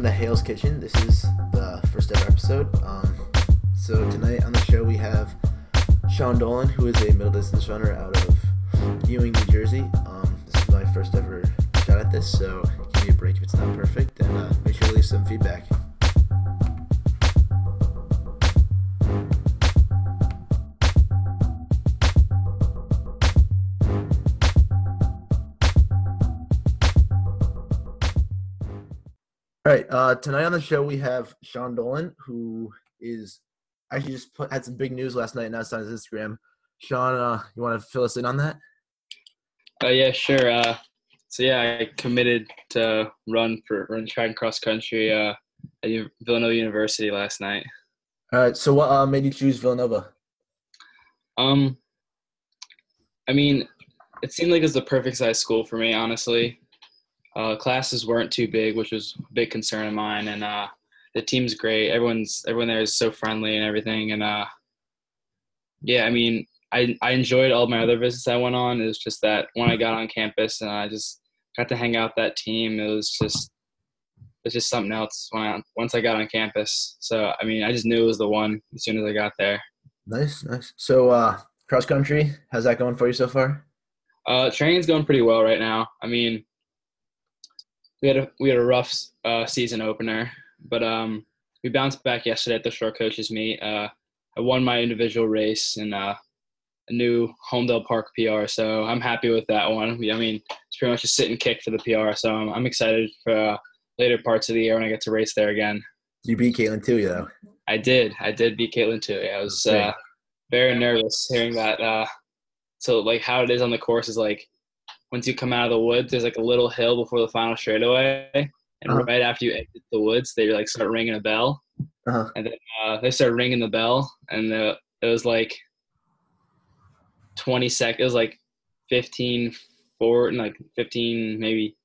welcome to Hale's Kitchen. This is the first ever episode. Um, so tonight on the show we have Sean Dolan, who is a middle distance runner out of Ewing, New Jersey. Um, this is my first ever shot at this, so give me a break if it's not perfect, and uh, make sure to leave some feedback. All right. Uh, tonight on the show we have Sean Dolan, who is actually just put, had some big news last night announced on his Instagram. Sean, uh, you want to fill us in on that? Uh, yeah, sure. Uh, so yeah, I committed to run for run track and cross country uh, at Villanova University last night. All right. So what uh, made you choose Villanova? Um, I mean, it seemed like it was the perfect size school for me, honestly. Uh, classes weren't too big, which was a big concern of mine, and uh, the team's great. Everyone's everyone there is so friendly and everything, and uh, yeah, I mean, I I enjoyed all my other visits I went on. It was just that when I got on campus and I just got to hang out with that team, it was just it's just something else when I once I got on campus. So I mean, I just knew it was the one as soon as I got there. Nice, nice. So uh, cross country, how's that going for you so far? Uh, training's going pretty well right now. I mean, we had a we had a rough uh, season opener, but um, we bounced back yesterday at the Shore Coaches meet. Uh, I won my individual race and uh, a new Holmdel Park PR, so I'm happy with that one. I mean, it's pretty much a sit and kick for the PR, so I'm, I'm excited for uh, later parts of the year when I get to race there again. You beat Caitlin too, though. I did. I did beat Caitlin too. I was uh, very nervous hearing that. Uh, so like how it is on the course is like once you come out of the woods, there's like a little hill before the final straightaway, and uh-huh. right after you exit the woods, they like start ringing a bell, uh-huh. and then uh, they start ringing the bell, and the, it was like 20 seconds, it was like 15, four, like 15, maybe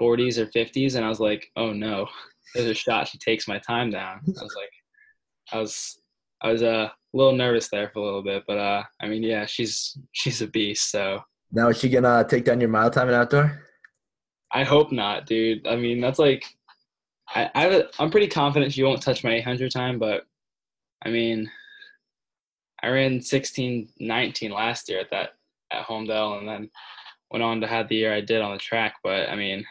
40s or 50s, and I was like, oh no, there's a shot. She takes my time down. I was like, I was, I was uh, a little nervous there for a little bit, but uh, I mean, yeah, she's she's a beast, so now is she gonna take down your mile time in outdoor? I hope not, dude. I mean, that's like, I, I I'm pretty confident she won't touch my 800 time, but I mean, I ran 16:19 last year at that at Holmdel, and then went on to have the year I did on the track. But I mean,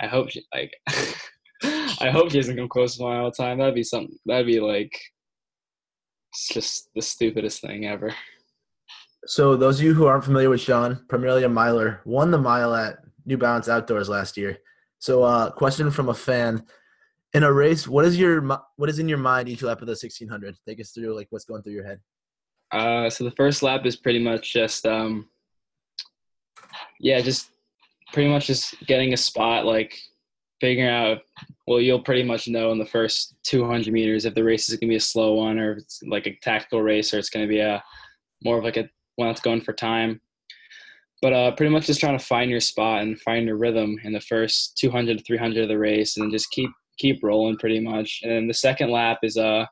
I hope she like, I hope she doesn't come close to my all time. That'd be something. That'd be like, it's just the stupidest thing ever. So those of you who aren't familiar with Sean, primarily a miler, won the mile at New Balance Outdoors last year. So, uh, question from a fan: In a race, what is your what is in your mind each lap of the 1600? Take us through like what's going through your head. Uh, so the first lap is pretty much just um, yeah, just pretty much just getting a spot, like figuring out. Well, you'll pretty much know in the first 200 meters if the race is gonna be a slow one or if it's like a tactical race or it's gonna be a more of like a one that's going for time. But uh, pretty much just trying to find your spot and find your rhythm in the first 200 to 300 of the race, and just keep keep rolling pretty much. And the second lap is uh,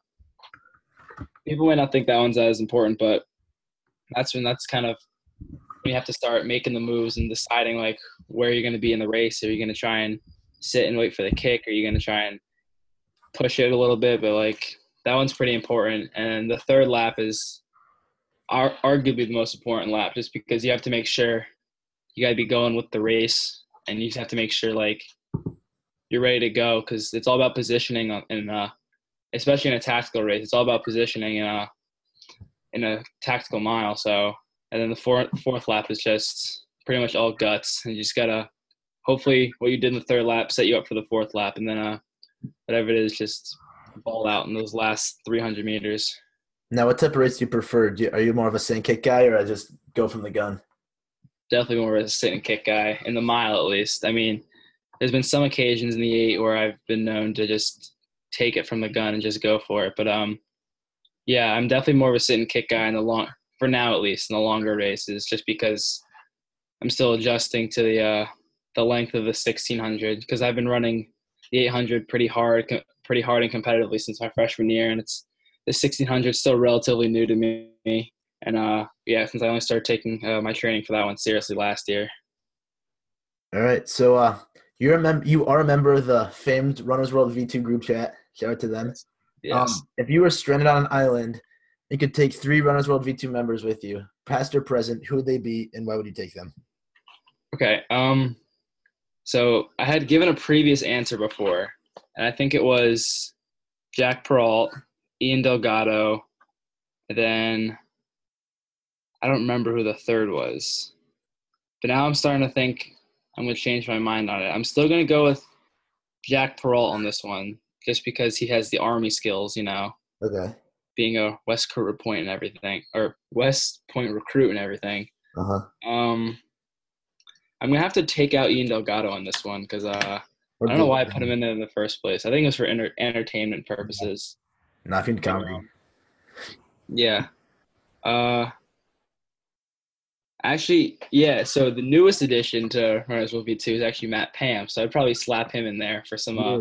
people might not think that one's as important, but that's when that's kind of when you have to start making the moves and deciding like where you're going to be in the race. Are you going to try and sit and wait for the kick? Are you going to try and push it a little bit? But like that one's pretty important. And the third lap is are arguably the most important lap just because you have to make sure you got to be going with the race and you just have to make sure like you're ready to go because it's all about positioning and uh, especially in a tactical race it's all about positioning in a in a tactical mile so and then the fourth fourth lap is just pretty much all guts and you just gotta hopefully what you did in the third lap set you up for the fourth lap and then uh whatever it is just ball out in those last 300 meters now, what type of race do you prefer? Do you, are you more of a sit and kick guy, or I just go from the gun? Definitely more of a sit and kick guy in the mile, at least. I mean, there's been some occasions in the eight where I've been known to just take it from the gun and just go for it. But um, yeah, I'm definitely more of a sit and kick guy in the long, for now at least, in the longer races, just because I'm still adjusting to the uh, the length of the 1600 because I've been running the 800 pretty hard, pretty hard and competitively since my freshman year, and it's the 1600 is still relatively new to me. And uh, yeah, since I only started taking uh, my training for that one seriously last year. All right. So uh, You remember you are a member of the famed Runners World V2 group chat. Shout out to them. Yes. Um, if you were stranded on an island, you could take three Runners World V2 members with you, past or present. Who would they be, and why would you take them? Okay. Um, so I had given a previous answer before, and I think it was Jack Peralt, Ian Delgado, and then I don't remember who the third was. But now I'm starting to think I'm going to change my mind on it. I'm still going to go with Jack Peralt on this one, just because he has the Army skills, you know, Okay. being a West Coast point and everything, or West Point recruit and everything. Uh huh. Um, I'm gonna have to take out Ian Delgado on this one because uh, I don't know why I put him in there in the first place. I think it was for enter- entertainment purposes. Nothing comedy. Yeah. Uh, actually, yeah. So the newest addition to Runners World V2 is actually Matt Pam. So I'd probably slap him in there for some uh,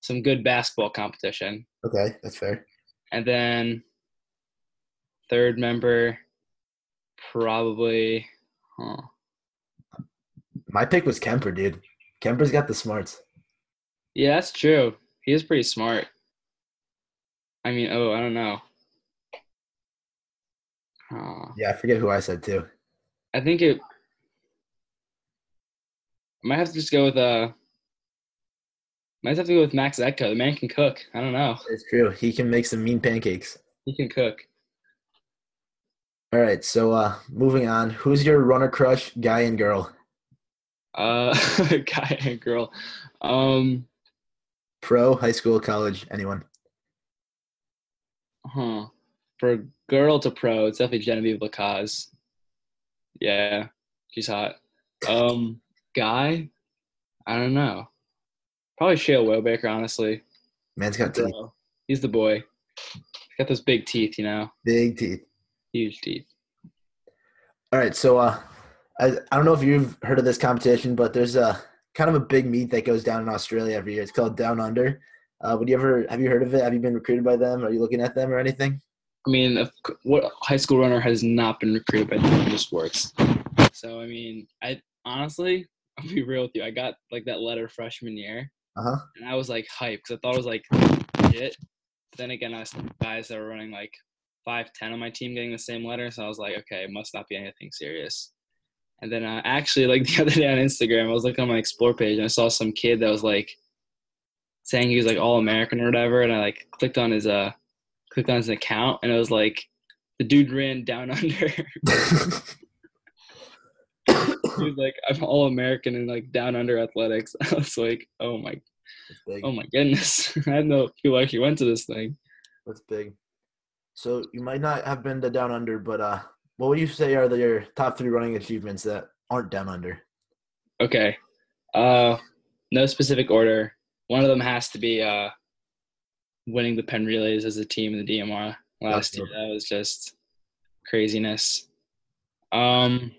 some good basketball competition. Okay, that's fair. And then third member, probably. Huh. My pick was Kemper, dude. Kemper's got the smarts. Yeah, that's true. He is pretty smart. I mean, oh, I don't know. Uh, Yeah, I forget who I said too. I think it. I might have to just go with uh. Might have to go with Max Echo. The man can cook. I don't know. It's true. He can make some mean pancakes. He can cook. All right, so uh moving on. Who's your runner crush, guy and girl? Uh, guy and girl. Um, Pro, high school, college, anyone? Huh. For girl to pro, it's definitely Genevieve Lacaze. Yeah, she's hot. Um, guy, I don't know. Probably Shale Wellbaker, honestly. Man's got teeth. He's the boy. He's got those big teeth, you know, Big teeth. huge teeth. All right, so uh I, I don't know if you've heard of this competition, but there's a kind of a big meet that goes down in Australia every year. It's called Down Under. Uh, would you ever have you heard of it? Have you been recruited by them? Are you looking at them or anything? I mean, what high school runner has not been recruited by Down Under Sports? So I mean, I honestly, I'll be real with you. I got like that letter freshman year, Uh huh. and I was like hyped because I thought it was like legit. Then again, I saw guys that were running like five ten on my team getting the same letter, so I was like, okay, it must not be anything serious. And then uh, actually, like the other day on Instagram, I was looking on my explore page and I saw some kid that was like saying he was like all American or whatever, and I like clicked on his uh clicked on his account and it was like the dude ran down under. he was like, I'm all American and like down under athletics. I was like, oh my, oh my goodness. I had no people actually went to this thing. That's big. So you might not have been to Down Under, but uh, what would you say are the, your top three running achievements that aren't Down Under? Okay. Uh, no specific order. One of them has to be uh, winning the Penn Relays as a team in the DMR last That's year. That was just craziness. Um,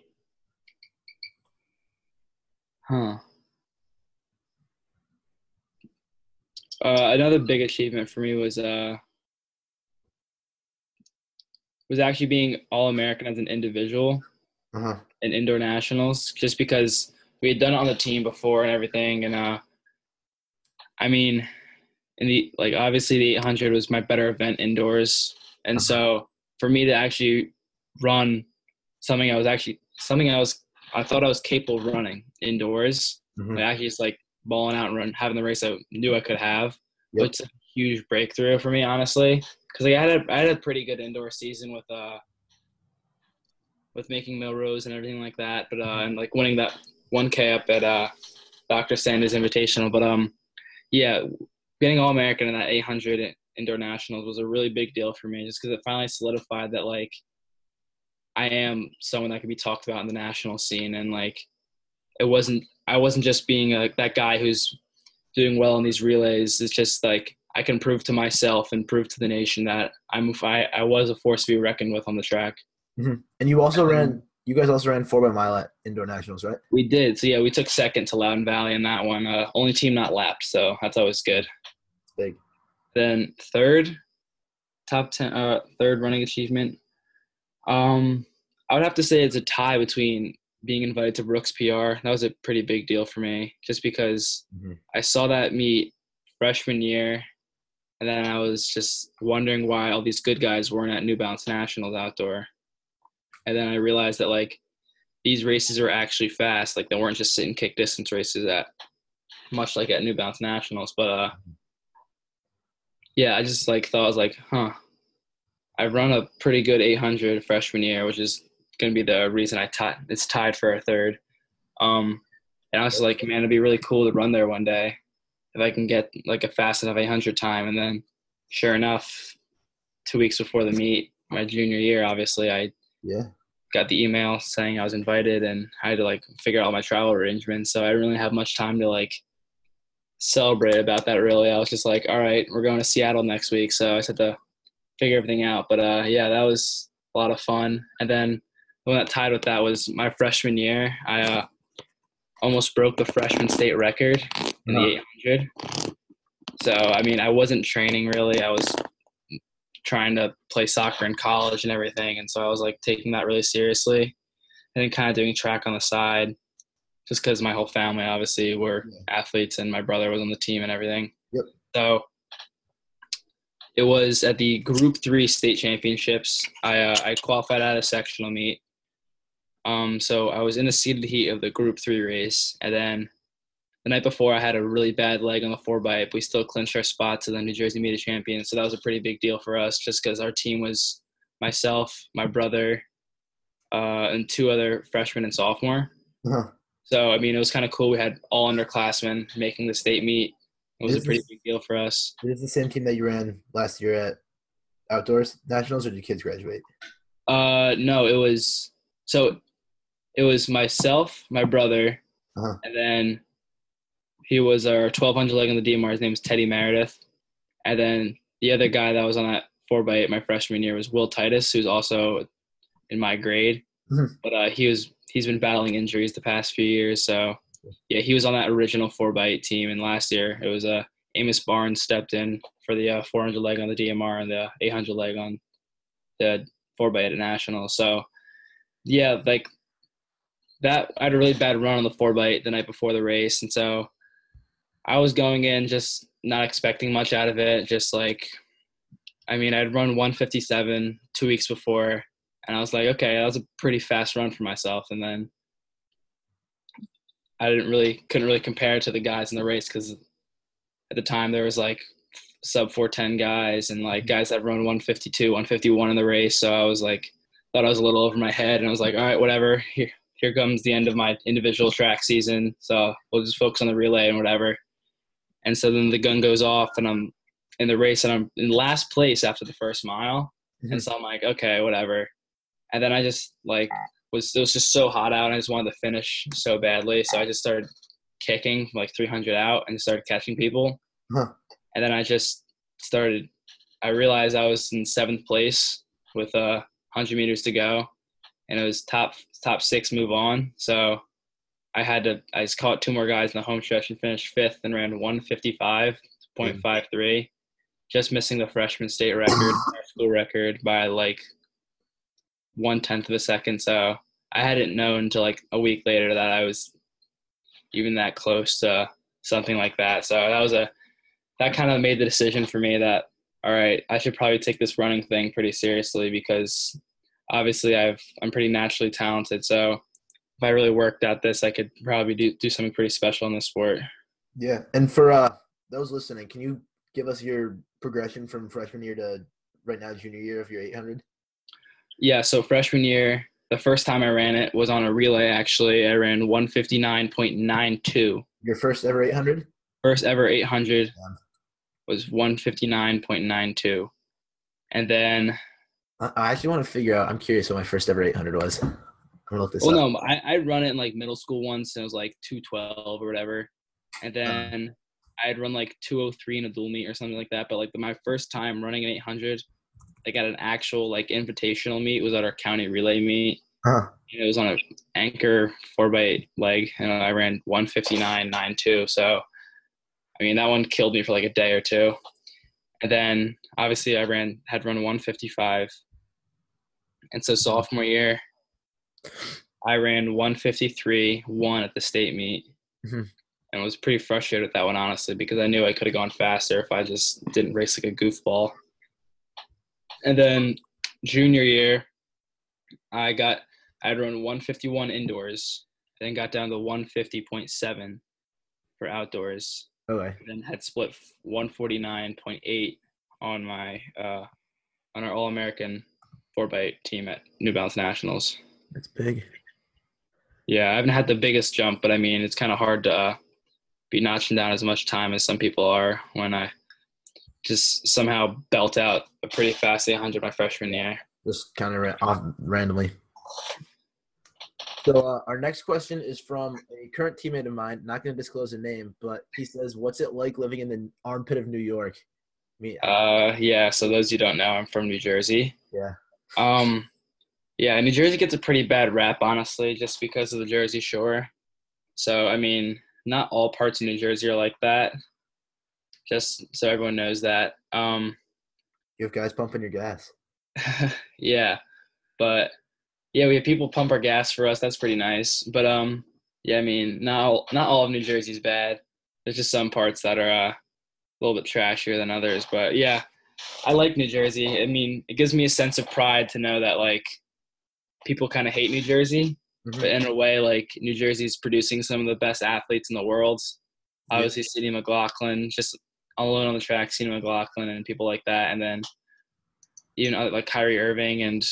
huh. Uh, another big achievement for me was uh, was actually being all American as an individual Uh huh. in indoor nationals just because we had done it on the team before and everything and uh i mean in the like obviously the 800 was my better event indoors and so for me to actually run something i was actually something i was i thought i was capable of running indoors Mhm. like actually just like balling out and run having the race i knew i could have Yep. it's a huge breakthrough for me honestly because like, i had a, I had a pretty good indoor season with uh with making Millrose and everything like that, but uh, and like winning that 1K up at uh, Dr. Sanders Invitational. But um, yeah, getting All American in that 800 indoor nationals was a really big deal for me, just because it finally solidified that like I am someone that could be talked about in the national scene, and like it wasn't I wasn't just being a, that guy who's doing well in these relays. It's just like I can prove to myself and prove to the nation that I'm I, I was a force to be reckoned with on the track. Mm-hmm. And you also um, ran. You guys also ran four by mile at indoor nationals, right? We did. So yeah, we took second to Loudoun Valley in that one. Uh, only team not lapped, so that's always good. Big. Then third, top ten, uh, third running achievement. Um, I would have to say it's a tie between being invited to Brooks PR. That was a pretty big deal for me, just because hmm I saw that meet freshman year, and then I was just wondering why all these good guys weren't at New Balance Nationals outdoor. And then I realized that like these races are actually fast. Like they weren't just sitting kick distance races at much like at New Balance Nationals. But uh yeah, I just like thought I was like, huh. I run a pretty good 800 freshman year, which is going to be the reason I tied. It's tied for a third. Um, and I was like, man, it'd be really cool to run there one day if I can get like a fast enough 800 time. And then, sure enough, two weeks before the meet, my junior year, obviously, I Yeah. Got the email saying I was invited, and I had to like figure out my travel arrangements. So I didn't really have much time to like celebrate about that. Really, I was just like, all right, we're going to Seattle next week, so I just had to figure everything out. But uh, yeah, that was a lot of fun. And then the one that tied with that was my freshman year. I uh, almost broke the freshman state record in the 800. So I mean, I wasn't training really. I was trying to play soccer in college and everything, and so I was like taking that really seriously, and then kind of doing track on the side, just because my whole family obviously were Yeah. athletes, and my brother was on the team and everything. Yep. So it was at the Group Three state championships. I uh, I qualified at a sectional meet. Um, so I was in the seeded heat of the Group Three race, and then the night before I had a really bad leg on the four by eight. We still clinched our spot to the New Jersey Meet of Champions, so that was a pretty big deal for us, just because our team was myself, my brother, uh, and two other freshmen and sophomore. Uh-huh. So I mean, it was kind of cool. We had all underclassmen making the state meet. It was a pretty big deal for us. It is the same team that you ran last year at outdoors nationals, or did your kids graduate? Uh, no, it was so it was myself, my brother, Uh-huh. and then he was our 1200 leg on the DMR. His name is Teddy Meredith, and then the other guy that was on that 4x8 my freshman year was Will Titus, who's also in my grade, Mhm. but uh, he was he's been battling injuries the past few years, so yeah, he was on that original 4x8 team, and last year it was uh, Amos Barnes stepped in for the uh, 400 leg on the DMR and the 800 leg on the 4x8 at national. So yeah, like that, I had a really bad run on the four by eight the night before the race, and so I was going in just not expecting much out of it. Just like, I mean, I'd run 157 two weeks before, and I was like, okay, that was a pretty fast run for myself, and then. I didn't really couldn't really compare it to the guys in the race because at the time there was like sub 410 guys and like mm-hmm. guys that run 152 151 in the race so i was like thought i was a little over my head and i was like all right whatever here here comes the end of my individual track season so we'll just focus on the relay and whatever and so then the gun goes off and i'm in the race and i'm in last place after the first mile and so i'm like okay whatever and then i just like was it was just so hot out and i just wanted to finish so badly so i just started kicking like 300 out and started catching people Huh. and then I just started. I realized I was in seventh place with uh, 100 meters to go, and it was top top six move on. So I had to. I just caught two more guys in the home stretch and finished fifth and ran 155.53, just missing the freshman state record, school record by like one tenth of a second. So I hadn't known until like a week later that I was even that close to something like that. So that was a that kind of made the decision for me that all right, I should probably take this running thing pretty seriously because obviously I've I'm pretty naturally talented. So if I really worked at this, I could probably do do something pretty special in this sport. Yeah. And for uh those listening, can you give us your progression from freshman year to right now junior year of your 800? Yeah, so freshman year, the first time I ran it was on a relay actually. I ran 159.92. Your first ever 800? First ever 800 Yeah. was 159.92. And then I I actually want to figure out. I'm curious what my first ever 800 was. I'm look this Well, up. no, I I run it in like middle school once, and it was like two twelve or whatever, and then I'd run like two oh three in a dual meet or something like that. But like my first time running an eight hundred, like at an actual like invitational meet was at our county relay meet. Huh. And it was on a anchor four by eight leg, and I ran one fifty nine nine two. So, I mean that one killed me for like a day or two, and then obviously I ran had run one fifty five, and so sophomore year. I ran 153 one at the state meet, Mhm. and was pretty frustrated with that one honestly because I knew I could have gone faster if I just didn't race like a goofball. And then junior year, I got I'd run 151 indoors, then got down to 150.7 for outdoors, Okay. then had split 149.8 on my uh, on our All American 4x8 team at New Balance Nationals. That's big. Yeah, I haven't had the biggest jump, but I mean, it's kind of hard to uh, be notching down as much time as some people are when I just somehow belt out a pretty fast 800 my freshman year. Just kind of off randomly. So uh, our next question is from a current teammate of mine. Not going to disclose a name, but he says, "What's it like living in the armpit of New York?" Me, Uh, yeah, so those you don't know, I'm from New Jersey. yeah, Um, yeah, New Jersey gets a pretty bad rap, honestly, just because of the Jersey Shore. So, I mean, not all parts of New Jersey are like that. Just so everyone knows that. Um, you have guys pumping your gas. yeah, but yeah, we have people pump our gas for us. That's pretty nice. But um, yeah, I mean, not all, not all of New Jersey's bad. There's just some parts that are uh, a little bit trashier than others. But yeah, I like New Jersey. I mean, it gives me a sense of pride to know that like people kind of hate New Jersey, Mhm. but in a way, like New Jersey's producing some of the best athletes in the world. Yeah. Obviously, Sydney McLaughlin, just alone on the track, Sydney McLaughlin, and people like that, and then even other- like Kyrie Irving and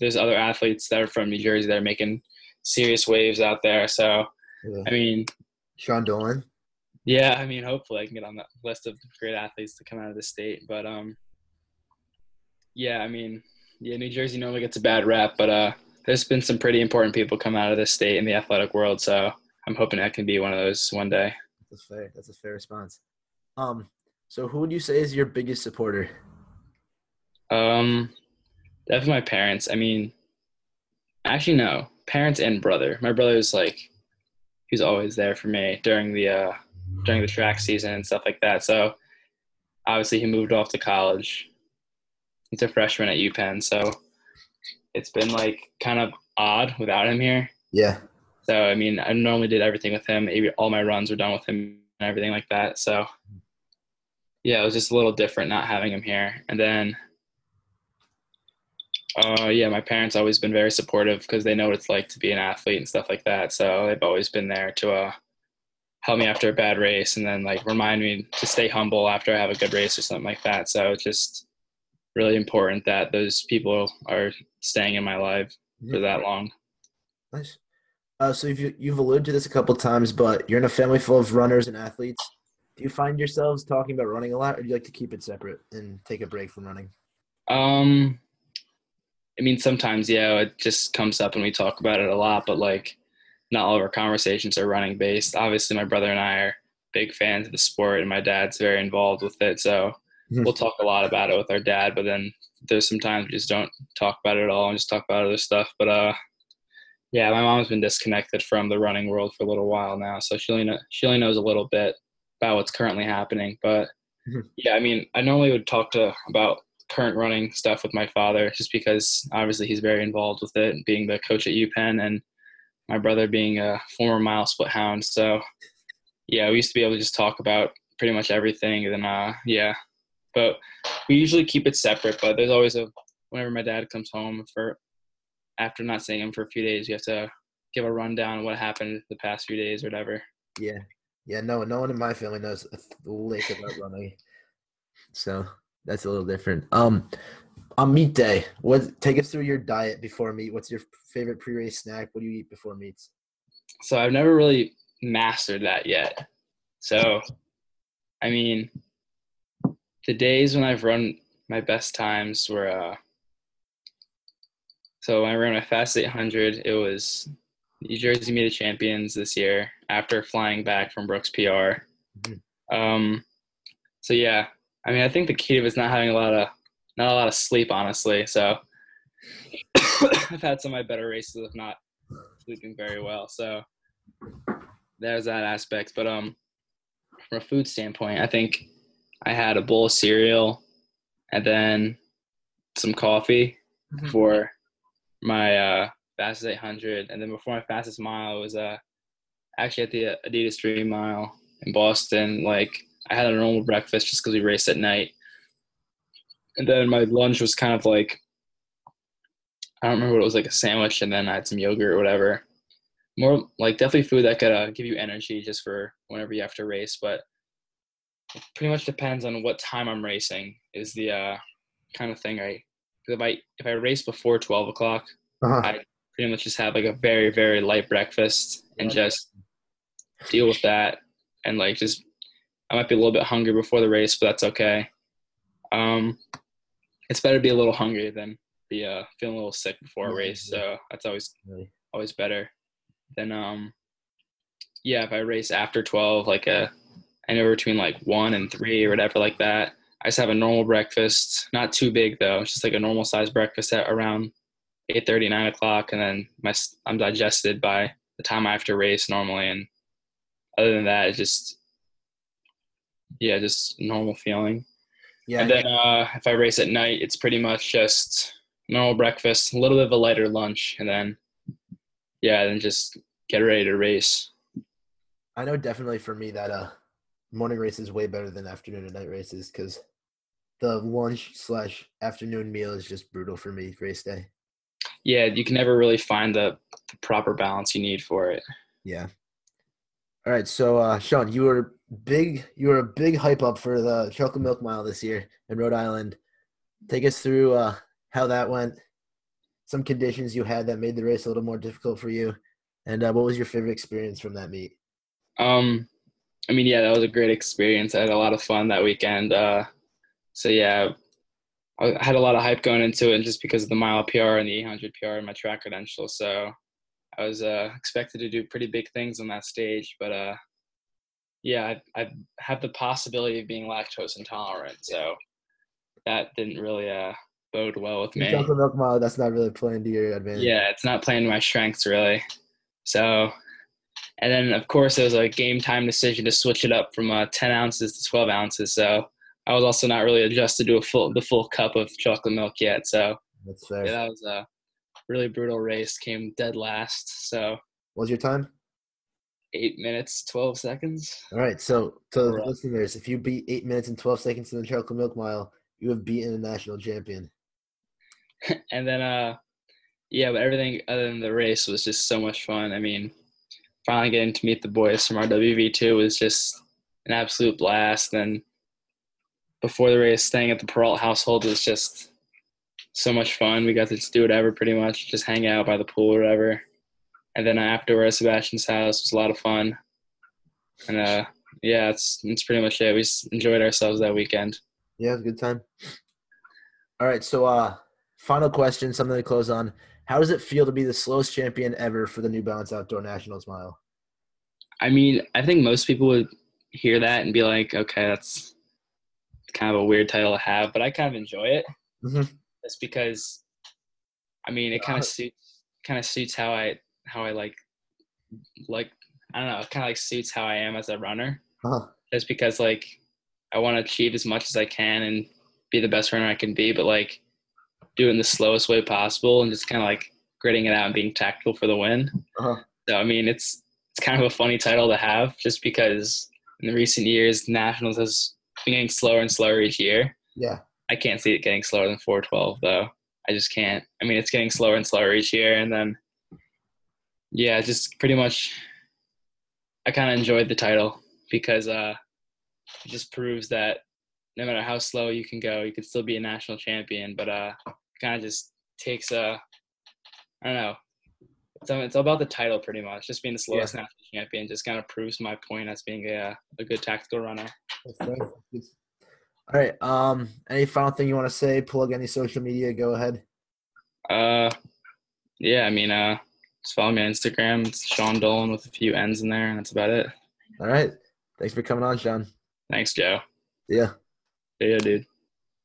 there's other athletes that are from New Jersey that are making serious waves out there. So, Yeah. I mean, Sean Dolan. yeah, I mean, hopefully I can get on that list of great athletes to come out of the state. But um, yeah, I mean, yeah, New Jersey normally gets a bad rap, but uh, there's been some pretty important people come out of this state in the athletic world. So I'm hoping I can be one of those one day. That's fair. That's a fair response. Um, so who would you say is your biggest supporter? Um, definitely my parents. I mean, actually, no, parents and brother. My brother was like, he was always there for me during the uh, during the track season and stuff like that. So obviously, he moved off to college. He's a freshman at UPenn, so it's been like kind of odd without him here. Yeah. So I mean, I normally did everything with him. All my runs were done with him and everything like that. So yeah, it was just a little different not having him here. And then, uh, yeah, my parents always been very supportive because they know what it's like to be an athlete and stuff like that. So they've always been there to uh, help me after a bad race and then like remind me to stay humble after I have a good race or something like that. So it's just really important that those people are staying in my life for that long. Nice. Uh, so you've you've alluded to this a couple times, but you're in a family full of runners and athletes. Do you find yourselves talking about running a lot, or do you like to keep it separate and take a break from running? Um, I mean, sometimes, yeah, it just comes up and we talk about it a lot, but like, not all of our conversations are running based. Obviously, my brother and I are big fans of the sport, and my dad's very involved with it. So. We'll talk a lot about it with our dad, but then there's sometimes we just don't talk about it at all and just talk about other stuff. But uh, yeah, my mom's been disconnected from the running world for a little while now, so she only know, she only knows a little bit about what's currently happening. But Mhm. yeah, I mean, I normally would talk to about current running stuff with my father, just because obviously he's very involved with it, being the coach at UPenn, and my brother being a former mile split hound. So yeah, we used to be able to just talk about pretty much everything. And then uh, yeah, but we usually keep it separate. But there's always a whenever my dad comes home for after not seeing him for a few days, we have to give a rundown of what happened the past few days or whatever. Yeah, yeah. No, no one in my family knows a lick about running, so that's a little different. Um, on meet day, what? Take us through your diet before meat? What's your favorite pre-race snack? What do you eat before meets? So I've never really mastered that yet. So, I mean, the days when I've run my best times were, uh, so when I ran my fast 800, it was New Jersey Meet of Champions this year after flying back from Brooks PR. Mhm. Um, so yeah, I mean, I think the key to it is not having a lot of, not a lot of sleep, honestly. So I've had some of my better races of not sleeping very well. So there's that aspect. But um, from a food standpoint, I think I had a bowl of cereal and then some coffee Mhm. for my uh, fastest 800, and then before my fastest mile was uh actually at the Adidas Dream Mile in Boston. Like I had a normal breakfast just because we raced at night, and then my lunch was kind of like I don't remember what it was like a sandwich, and then I had some yogurt or whatever. More like definitely food that could uh, give you energy just for whenever you have to race, but pretty much depends on what time I'm racing. Is the uh, kind of thing I if I if I race before twelve o'clock, Uh-huh. I pretty much just have like a very very light breakfast and just deal with that and like just I might be a little bit hungry before the race, but that's okay. Um, it's better to be a little hungry than be uh feeling a little sick before a race. So that's always always better. Then um, yeah, if I race after twelve, like a anywhere between like one and three or whatever like that. I just have a normal breakfast, not too big though. It's just like a normal size breakfast at around 8:30, 9 o'clock, and then my I'm digested by the time I have to race normally. And other than that, it's just yeah, just normal feeling. Yeah. And then uh, if I race at night, it's pretty much just normal breakfast, a little bit of a lighter lunch, and then yeah, then just get ready to race. I know definitely for me that uh morning races way better than afternoon and night races because the lunch slash afternoon meal is just brutal for me race day. Yeah, you can never really find the, the proper balance you need for it. Yeah. All right, so uh, Sean, you were big. You were a big hype up for the Chocolate Milk Mile this year in Rhode Island. Take us through uh, how that went. Some conditions you had that made the race a little more difficult for you, and uh, what was your favorite experience from that meet? Um, I mean, yeah, that was a great experience. I had a lot of fun that weekend. Uh, so yeah, I had a lot of hype going into it, just because of the mile PR and the 800 PR and my track credentials. So I was uh, expected to do pretty big things on that stage, but uh, yeah, I, I have the possibility of being lactose intolerant, so that didn't really uh, bode well with me. Chocolate Milk Mile, that's not really playing to your advantage. Yeah, it's not playing to my strengths really. So, and then of course it was a game time decision to switch it up from uh, 10 ounces to 12 ounces. So I was also not really adjusted to a full the full cup of chocolate milk yet. So yeah, that was a really brutal race. Came dead last. So What was your time? eight minutes 12 seconds. All right, so to the listeners, if you beat eight minutes and twelve seconds in the Chocolate Milk Mile, you have beaten a national champion. and then uh yeah but everything other than the race was just so much fun i mean finally getting to meet the boys from our wv2 was just an absolute blast. And before the race staying at the peralt household was just so much fun. We got to just do whatever pretty much just hang out by the pool or whatever. And then after we're at sebastian's house was a lot of fun. And uh yeah it's it's pretty much it. We enjoyed ourselves that weekend. Yeah, it was a good time. All right, so uh final question, something to close on. How does it feel to be the slowest champion ever for the New Balance Outdoor Nationals mile? I mean, I think most people would hear that and be like, okay, that's kind of a weird title to have, but I kind of enjoy it. Mhm. Just because, I mean, it kind of suits kind of suits how I how I like like I don't know, it kind of like suits how I am as a runner. Uh-huh. Just because like I want to achieve as much as I can and be the best runner I can be, but like do it in the slowest way possible and just kind of like gritting it out and being tactical for the win. Uh-huh. So I mean, it's it's kind of a funny title to have, just because in the recent years, Nationals has been getting slower and slower each year. Yeah. I can't see it getting slower than 412 though. I just can't. I mean, it's getting slower and slower each year, and then yeah, just pretty much. I kind of enjoyed the title because uh, it just proves that no matter how slow you can go, you can still be a national champion. But uh, kind of just takes a, I don't know. It's, it's all about the title pretty much. Just being the slowest national champion just kind of proves my point as being a a good tactical runner. That's fair. That's good. All right. Um, any final thing you want to say? Plug any social media, go ahead. Uh, yeah, I mean, uh, just follow me on Instagram. It's Sean Dolan with a few N's in there, and that's about it. All right. Thanks for coming on, Sean. Thanks, Joe. Yeah. Yeah, dude.